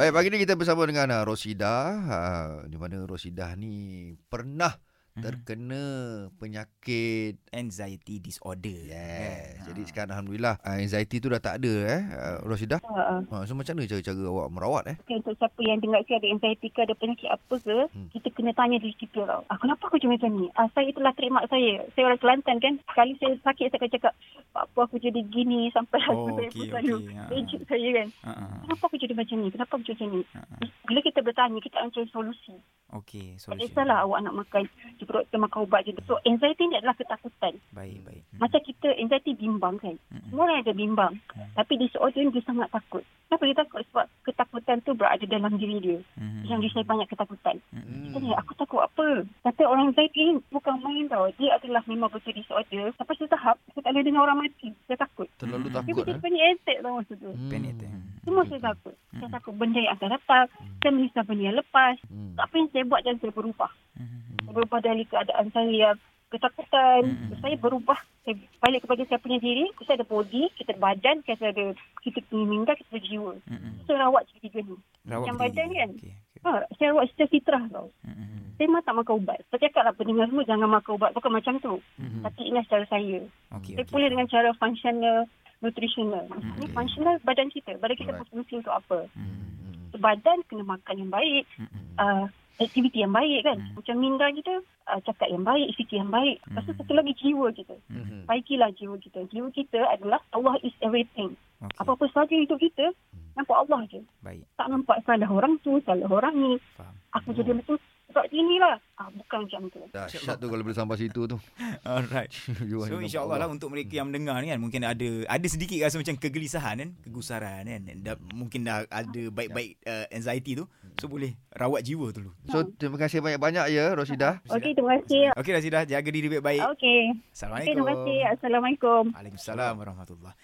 Baik, pagi ni kita bersama dengan uh, Rosida. Uh, di mana Rosida ni pernah. Terkena penyakit Anxiety disorder. Yes. Kan? Jadi Ha. sekarang alhamdulillah uh, anxiety tu dah tak ada eh uh, Rosida. Uh, Ha, so macam mana cara-cara awak merawat eh? okay, untuk siapa yang dengar saya ada anxiety ke ada penyakit apa ke, Hmm. kita kena tanya diri kita tau. Ah, kenapa aku macam ni? Ah, saya itulah terima saya. Saya orang Kelantan kan. Sekali saya sakit saya akan cakap, apa aku jadi gini sampai Oh, husband saya okey, pun selalu okey. Ha. ejek saya kan. Ha, ha. Kenapa aku jadi macam ni? Kenapa aku jadi macam ni? Ha, ha. Bila kita bertanya, kita akan cari solusi. Okey, Tak solution. kisahlah awak nak makan, jika doktor makan ubat je. So, anxiety ni adalah ketakutan. Baik, baik. Hmm. Macam kita anxiety bimbang kan. Semua orang ada bimbang. Hmm. Tapi disorder ni dia sangat takut. Kenapa dia takut? Sebab ketakutan tu berada dalam diri dia. Mhm. Yang dia saya banyak ketakutan. Mhm. Kita ni, aku takut apa? Kata orang anxiety ni bukan main tau. Dia adalah memang betul disorder. Sampai satu tahap, saya tak boleh dengar orang mati. Saya takut. Terlalu. Dia takut betul eh. panic attack tau masa tu. Hmm. Panic attack. Semua Mhm. saya takut. Saya Mm-mm. takut benda yang akan datang. Saya menyesal benda yang lepas. Hmm. Apa yang saya buat dan saya berubah. Saya berubah dari keadaan saya yang ketakutan. Mm-mm. Saya berubah. Saya balik kepada saya punya diri. Kita ada body, kita ada badan, kita ada kita punya minda, kita ada jiwa. Mhm. Saya rawat tiga ni. Rawat Yang badan ni. kan? Okey, okey. Ha, saya rawat secara fitrah tau. Mhm. Saya memang tak makan ubat. Saya cakap lah pendengar semua jangan makan ubat. Bukan macam tu. Mhm. Tapi ingat cara saya. Okey, Saya okey. pulih dengan cara functional, nutritional. Hmm, Ini okey. functional badan kita. Badan kita Alright. berfungsi untuk apa? Mhm. Hmm. Badan kena makan yang baik. Mhm. Uh, aktiviti yang baik kan. Hmm. Macam minda kita, uh, cakap yang baik, aktiviti yang baik. Lepas tu Hmm. satu lagi jiwa kita. Hmm. Baikilah jiwa kita. Jiwa kita adalah Allah is everything. Okey. Apa-apa saja hidup kita, nampak Allah je. Baik, Tak nampak salah orang tu, salah orang ni. faham. Aku jadi macam sebab ini lah. Ah, bukan macam tu. Dahsyat tu kalau boleh sampai situ tu. Alright. So insyaAllah lah Allah. untuk mereka yang mendengar ni kan Mungkin ada ada sedikit rasa macam kegelisahan kan Kegusaran kan dah, Mungkin dah ada baik-baik uh, anxiety tu So boleh rawat jiwa dulu So terima kasih banyak-banyak ya Rosida. Okey, terima kasih. Okey Razidah jaga diri baik-baik Okey. Assalamualaikum terima kasih. Assalamualaikum. Waalaikumsalam warahmatullahi